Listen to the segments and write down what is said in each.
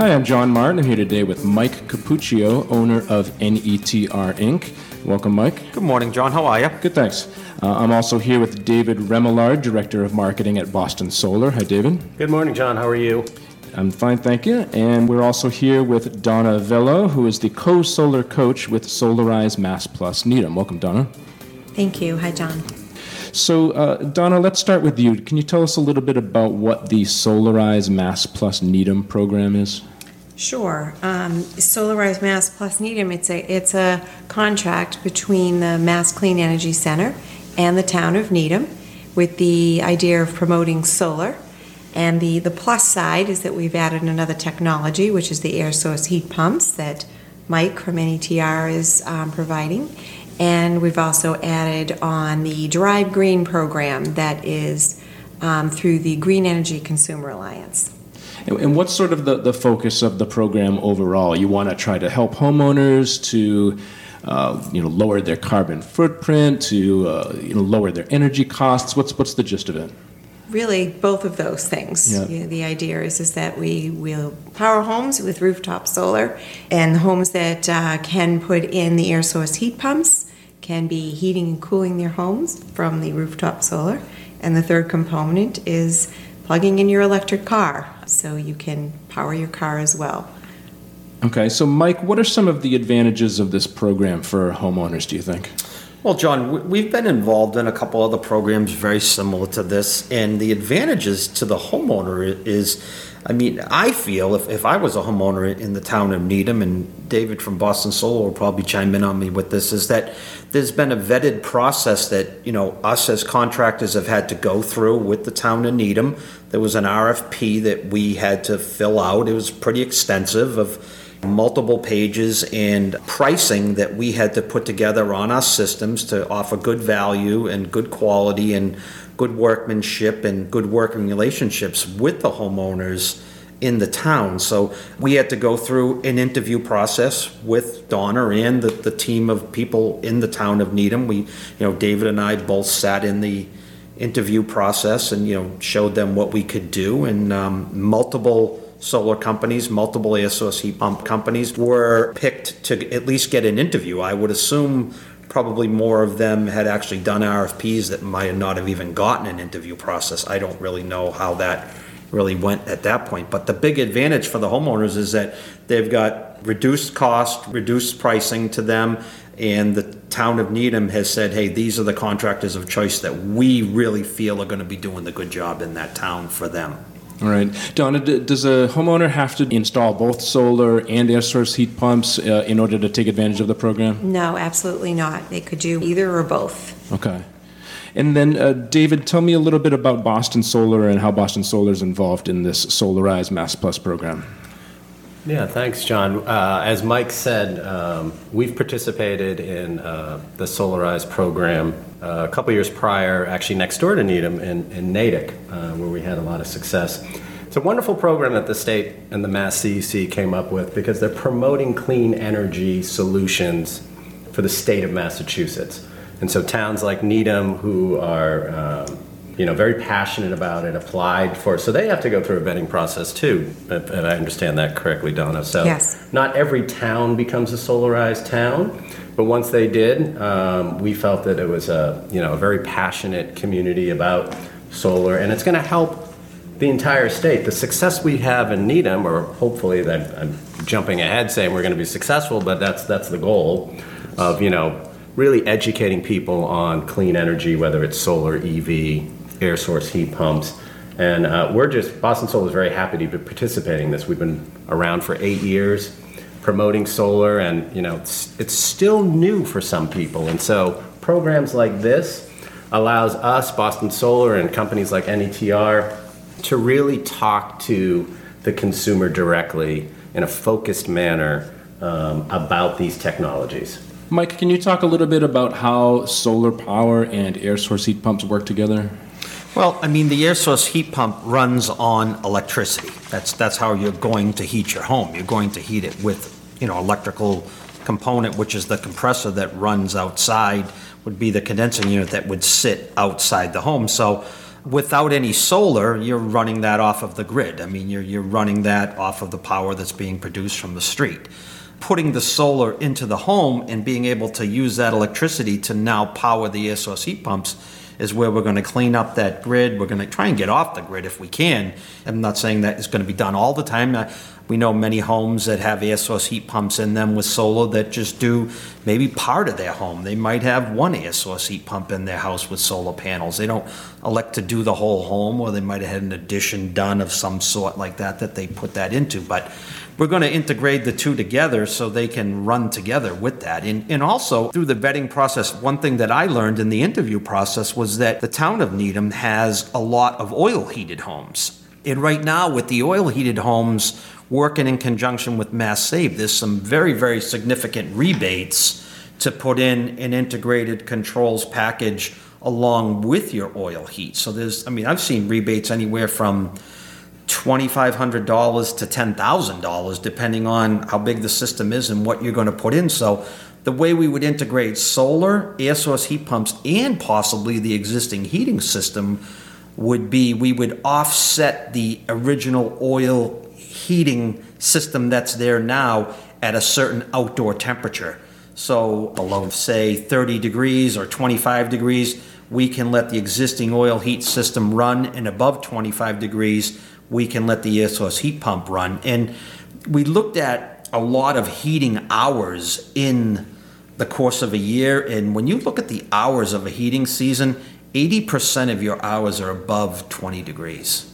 Hi, I'm John Martin. I'm here today with Mike Capuccio, owner of NETR Inc. Welcome, Mike. Good morning, John. How are you? Good, thanks. Uh, I'm also here with David Remillard, Director of Marketing at Boston Solar. Hi, David. Good morning, John. How are you? I'm fine, thank you. And we're also here with Donna Vello, who is the co solar coach with Solarize Mass Plus Needham. Welcome, Donna. Thank you. Hi, John. So, uh, Donna, let's start with you. Can you tell us a little bit about what the Solarize Mass Plus Needham program is? Sure. Um, Solarize Mass Plus Needham, it's a, it's a contract between the Mass Clean Energy Center and the town of Needham with the idea of promoting solar. And the, the plus side is that we've added another technology, which is the air source heat pumps that Mike from NETR is um, providing. And we've also added on the Drive Green program that is um, through the Green Energy Consumer Alliance. And, what's sort of the, the focus of the program overall? You want to try to help homeowners to uh, you know, lower their carbon footprint, to uh, you know, lower their energy costs. What's what's the gist of it? Really, both of those things. Yeah. You know, the idea is is that we will power homes with rooftop solar, and homes that uh, can put in the air source heat pumps can be heating and cooling their homes from the rooftop solar. And the third component is plugging in your electric car, so you can power your car as well. Okay, so Mike, what are some of the advantages of this program for homeowners? Do you think? Well, John, we- we've been involved in a couple other programs very similar to this, and the advantages to the homeowner i- is, I mean, I feel if, if I was a homeowner in the town of Needham, and David from Boston Solar will probably chime in on me with this, is that there's been a vetted process that, you know, us as contractors have had to go through with the town of Needham. There was an RFP that we had to fill out. It was pretty extensive of multiple pages and pricing that we had to put together on our systems to offer good value and good quality and good workmanship and good working relationships with the homeowners in the town. So we had to go through an interview process with Donna and the, the team of people in the town of Needham. We, you know, David and I both sat in the interview process and, you know, showed them what we could do and um, multiple solar companies, multiple air source heat pump companies were picked to at least get an interview. I would assume probably more of them had actually done RFPs that might not have even gotten an interview process. I don't really know how that really went at that point. But the big advantage for the homeowners is that they've got reduced cost, reduced pricing to them, and the town of Needham has said, hey, these are the contractors of choice that we really feel are going to be doing the good job in that town for them. All right, Donna, d- does a homeowner have to install both solar and air source heat pumps uh, in order to take advantage of the program? No, absolutely not. They could do either or both. Okay. And then, uh, David, tell me a little bit about Boston Solar and how Boston Solar is involved in this Solarize Mass Plus program. Yeah, thanks, John. Uh, as Mike said, um, we've participated in uh, the Solarize program uh, a couple years prior, actually next door to Needham in, in Natick, uh, where we had a lot of success. It's a wonderful program that the state and the Mass CEC came up with because they're promoting clean energy solutions for the state of Massachusetts. And so towns like Needham, who are um, you know very passionate about it, applied for. So they have to go through a vetting process too, if, I understand that correctly, Donna. So Yes. not every town becomes a solarized town, but once they did, um, we felt that it was a you know a very passionate community about solar, and it's going to help the entire state. The success we have in Needham, or hopefully that I'm jumping ahead saying we're going to be successful, but that's that's the goal of you know really educating people on clean energy, whether it's solar, EV, air source heat pumps. And uh, we're just, Boston Solar is very happy to be participating in this. We've been around for eight years promoting solar, and you know, it's, it's still new for some people. And so programs like this allows us, Boston Solar, and companies like NETR to really talk to the consumer directly in a focused manner um, about these technologies. Mike, can you talk a little bit about how solar power and air source heat pumps work together? Well, I mean, the air source heat pump runs on electricity. That's, that's how you're going to heat your home. You're going to heat it with, you know, electrical component, which is the compressor that runs outside, would be the condensing unit that would sit outside the home. So Without any solar, you're running that off of the grid. I mean, you're, you're running that off of the power that's being produced from the street. Putting the solar into the home and being able to use that electricity to now power the air source heat pumps is where we're going to clean up that grid. We're going to try and get off the grid if we can. I'm not saying that it's going to be done all the time. Uh, We know many homes that have air source heat pumps in them with solar that just do maybe part of their home. They might have one air source heat pump in their house with solar panels. They don't elect to do the whole home, or they might have had an addition done of some sort like that that they put that into. But we're going to integrate the two together so they can run together with that. And, and also through the vetting process, one thing that I learned in the interview process was that the town of Needham has a lot of oil heated homes. And right now, with the oil heated homes working in conjunction with Mass Save, there's some very, very significant rebates to put in an integrated controls package along with your oil heat. So there's, I mean, I've seen rebates anywhere from $2,500 to $10,000, depending on how big the system is and what you're going to put in. So the way we would integrate solar, air source heat pumps, and possibly the existing heating system would be we would offset the original oil heating system that's there now at a certain outdoor temperature. So below, say, 30 degrees or 25 degrees, we can let the existing oil heat system run, and above 25 degrees, we can let the air source heat pump run. And we looked at a lot of heating hours in the course of a year, and when you look at the hours of a heating season, 80% of your hours are above 20 degrees.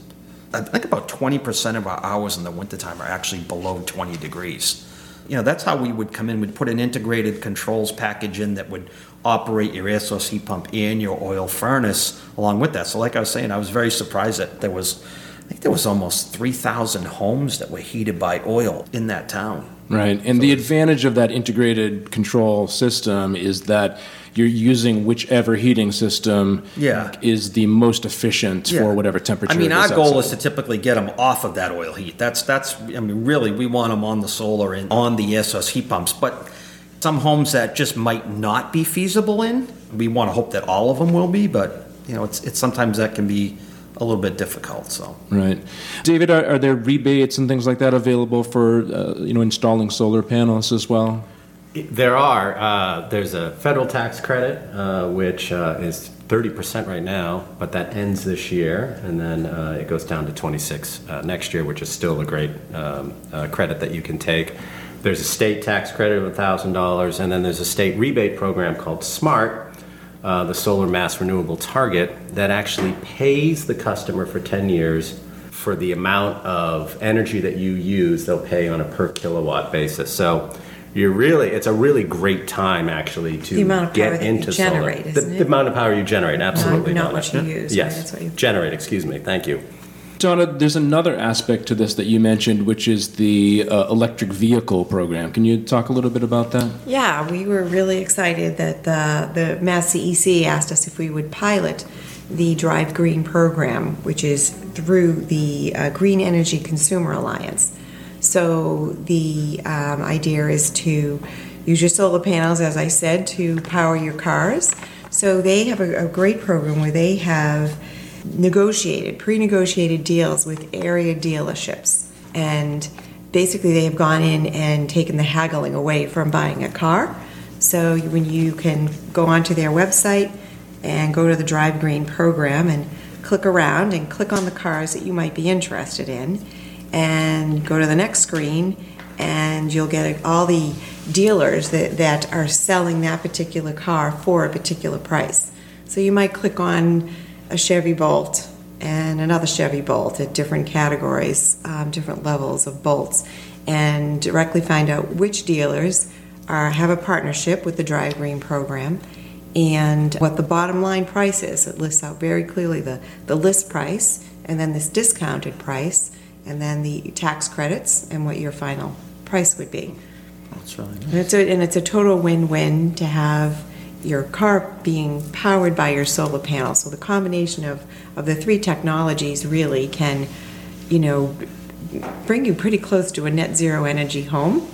I think about 20% of our hours in the wintertime are actually below 20 degrees. You know, that's how we would come in. We'd put an integrated controls package in that would operate your air source heat pump and your oil furnace along with that. So, like I was saying, I was very surprised that there was, I think there was almost 3,000 homes that were heated by oil in that town. Right. And the advantage of that integrated control system is that you're using whichever heating system Yeah. is the most efficient Yeah. for whatever temperature. I mean, our is goal is to typically get them off of that oil heat. That's that's. I mean, really, we want them on the solar and on the SOS heat pumps. But some homes that just might not be feasible in, we want to hope that all of them will be. But you know, it's it's sometimes that can be a little bit difficult. So Right. David, are, are there rebates and things like that available for, uh, you know, installing solar panels as well? There are. Uh, there's a federal tax credit, uh, which uh, is 30% right now, but that ends this year, and then uh, it goes down to 26 uh, next year, which is still a great um, uh, credit that you can take. There's a state tax credit of $1,000, and then there's a state rebate program called SMART, uh, the Solar Mass Renewable Target, that actually pays the customer for 10 years for the amount of energy that you use. They'll pay on a per kilowatt basis. So you're really, it's a really great time actually to The amount of get power that you into solar. The- the, amount of power you generate, absolutely. not Donna. what you use, right? Yes, That's what you- generate. Excuse me. Thank you. Donna, there's another aspect to this that you mentioned, which is the uh, electric vehicle program. Can you talk a little bit about that? Yeah, we were really excited that the, the Mass CEC asked us if we would pilot the Drive Green program, which is through the uh, Green Energy Consumer Alliance. So the um, idea is to use your solar panels, as I said, to power your cars. So they have a, a great program where they have negotiated, pre-negotiated deals with area dealerships, and basically they have gone in and taken the haggling away from buying a car. So when you can go onto their website and go to the Drive Green program and click around and click on the cars that you might be interested in, and go to the next screen, and you'll get all the dealers that, that are selling that particular car for a particular price. So you might click on a Chevy Bolt and another Chevy Bolt at different categories, um, different levels of bolts, and directly find out which dealers are, have a partnership with the Drive Green program and what the bottom line price is. It lists out very clearly the, the list price and then this discounted price and then the tax credits and what your final price would be. that's really nice. And it's a, and it's a total win-win to have your car being powered by your solar panel. So the combination of, of the three technologies really can, you know, bring you pretty close to a net zero energy home.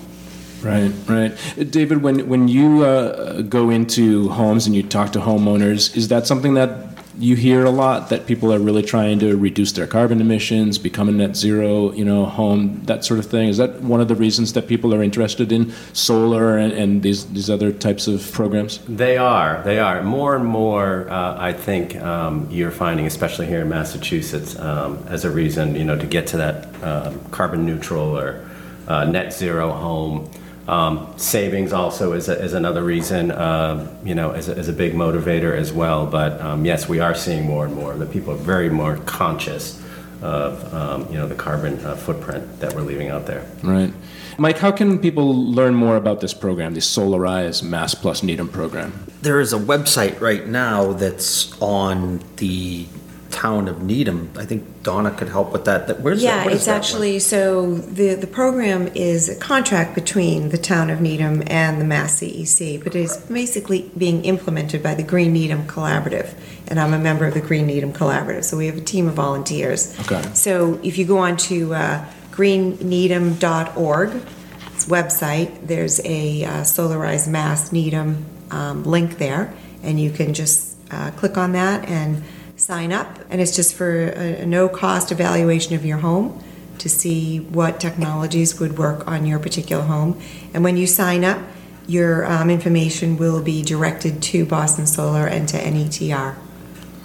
Right, right. David, when when you uh, go into homes and you talk to homeowners, is that something that you hear a lot that people are really trying to reduce their carbon emissions, become a net zero, you know, home, that sort of thing. Is that one of the reasons that people are interested in solar and, and these these other types of programs? They are. They are. More and more, uh, I think um, you're finding, especially here in Massachusetts, um, as a reason, you know, to get to that um, carbon neutral or uh, net zero home. Um, savings also is, a, is another reason, uh, you know, as a, as a big motivator as well. But um, yes, we are seeing more and more that people are very more conscious of, um, you know, the carbon uh, footprint that we're leaving out there. Right. Mike, how can people learn more about this program, the Solarize Mass Plus Needham program? There is a website right now that's on the town of Needham. I think Donna could help with that. That where's that? Yeah, what is it's that one? actually, so the, the program is a contract between the town of Needham and the Mass CEC, but it's basically being implemented by the Green Needham Collaborative. And I'm a member of the Green Needham Collaborative, so we have a team of volunteers. Okay. So if you go on to uh, greenneedham.org, its website, there's a uh, Solarize Mass Needham um, link there, and you can just uh, click on that and sign up. And it's just for a, a no-cost evaluation of your home to see what technologies would work on your particular home. And when you sign up, your um, information will be directed to Boston Solar and to E NETR.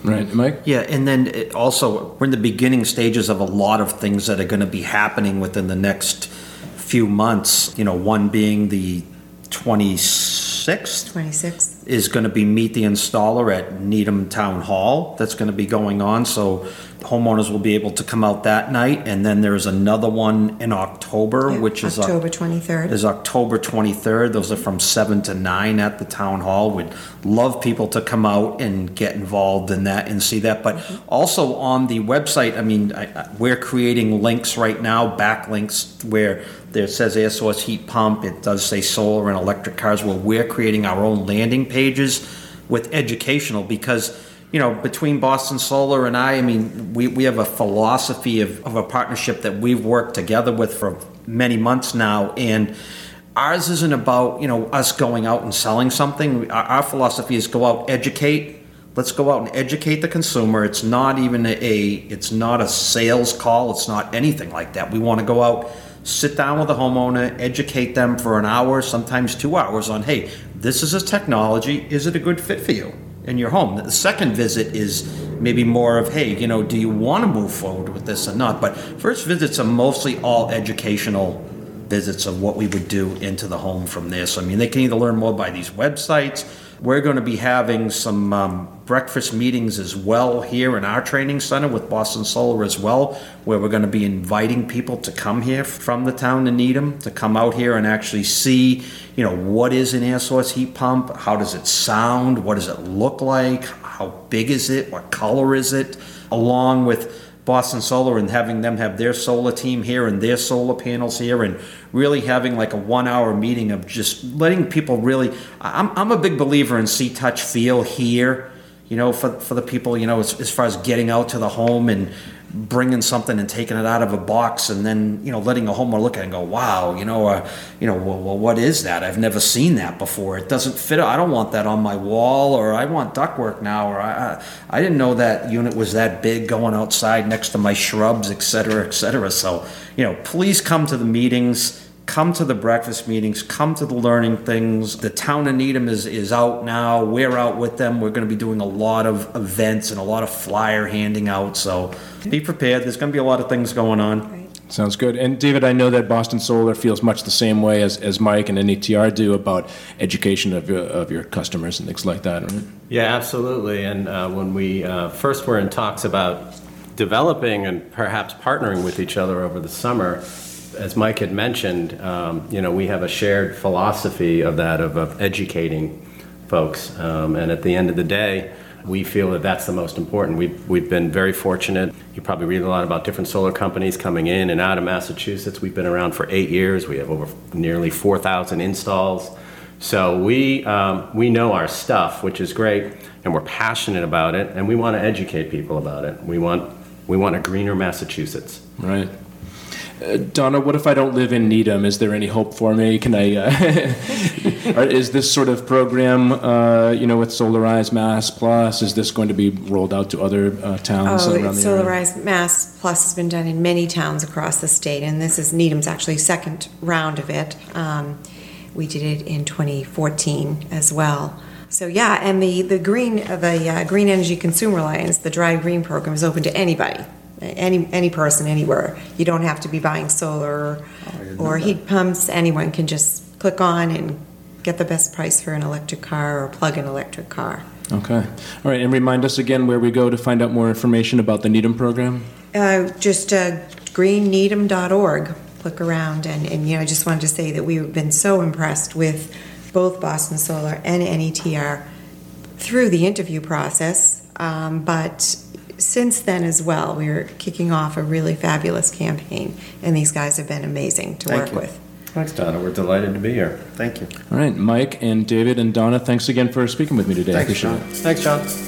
Right, Mike? Yeah, and then it also, we're in the beginning stages of a lot of things that are going to be happening within the next few months. You know, one being the 26th 26. Is going to be Meet the Installer at Needham Town Hall. That's going to be going on, so homeowners will be able to come out that night. And then there's another one in October, Yeah, which is. Uh, October 23rd. is October 23rd. Those are from 7 to 9 at the town hall. We'd love people to come out and get involved in that and see that. But mm-hmm. also on the website, I mean, I, I, we're creating links right now, backlinks where there says air source heat pump, it does say solar and electric cars, where we're creating our own landing pages with educational because you know, between Boston Solar and I, I mean, we, we have a philosophy of, of a partnership that we've worked together with for many months now. And ours isn't about, you know, us going out and selling something. Our, our philosophy is go out, educate. Let's go out and educate the consumer. It's not even a, it's not a sales call. It's not anything like that. We want to go out, sit down with a homeowner, educate them for an hour, sometimes two hours on, hey, this is a technology. Is it a good fit for you? in your home. The second visit is maybe more of, hey, you know, do you want to move forward with this or not? But first visits are mostly all educational visits of what we would do into the home from this. I mean, they can either learn more by these websites. We're going to be having some um, breakfast meetings as well here in our training center with Boston Solar as well, where we're going to be inviting people to come here from the town of Needham to come out here and actually see, you know, what is an air source heat pump? How does it sound? What does it look like? How big is it? What color is it? Along with Boston Solar and having them have their solar team here and their solar panels here and really having like a one hour meeting of just letting people really I'm, I'm a big believer in see touch feel here you know for, for the people you know as, as far as getting out to the home and bringing something and taking it out of a box and then you know letting a homeowner look at it and go wow you know uh, you know well, well what is that? I've never seen that before. It doesn't fit i don't want that on my wall or i want ductwork now or i i, didn't know that unit was that big going outside next to my shrubs et cetera et cetera. So you know please come to the meetings come to the breakfast meetings, come to the learning things. The town of Needham is, is out now. We're out with them. We're going to be doing a lot of events and a lot of flyer handing out. So be prepared. There's going to be a lot of things going on. Right. Sounds good. And David, I know that Boston Solar feels much the same way as, as Mike and NETR do about education of your, of your customers and things like that, right? Yeah, absolutely. And uh, when we uh, first were in talks about developing and perhaps partnering with each other over the summer, as Mike had mentioned, um, you know, we have a shared philosophy of that of, of educating folks. Um, and at the end of the day, we feel that that's the most important. We've, we've been very fortunate. You probably read a lot about different solar companies coming in and out of Massachusetts. We've been around for eight years. We have over nearly 4,000 installs. So we, um, we know our stuff, which is great, and we're passionate about it, and we want to educate people about it. We want, we want a greener Massachusetts. Right. Uh, Donna, what if I don't live in Needham? Is there any hope for me? Can I? Uh, is this sort of program, uh, you know, with Solarize Mass Plus, is this going to be rolled out to other uh, towns Oh, around the area? Solarized Mass Plus has been done in many towns across the state, and this is Needham's actually second round of it. Um, We did it in 2014 as well. So, yeah, and the, the green, the uh, Green Energy Consumer Alliance, the Drive Green Program is open to anybody, any, any person, anywhere. You don't have to be buying solar or heat pumps, anyone can just click on and get the best price for an electric car or plug-in electric car. Okay. All right, and remind us again where we go to find out more information about the Needham program? Uh, just uh, greenneedham.org. Look around, and, and you know, I just wanted to say that we've been so impressed with both Boston Solar and NETR through the interview process. Um, but since then as well, we're kicking off a really fabulous campaign, and these guys have been amazing to Thank work you. with. Thanks, Donna. We're delighted to be here. Thank you. All right, Mike and David and Donna, thanks again for speaking with me today. I Thanks, appreciate John. it. Thanks, John.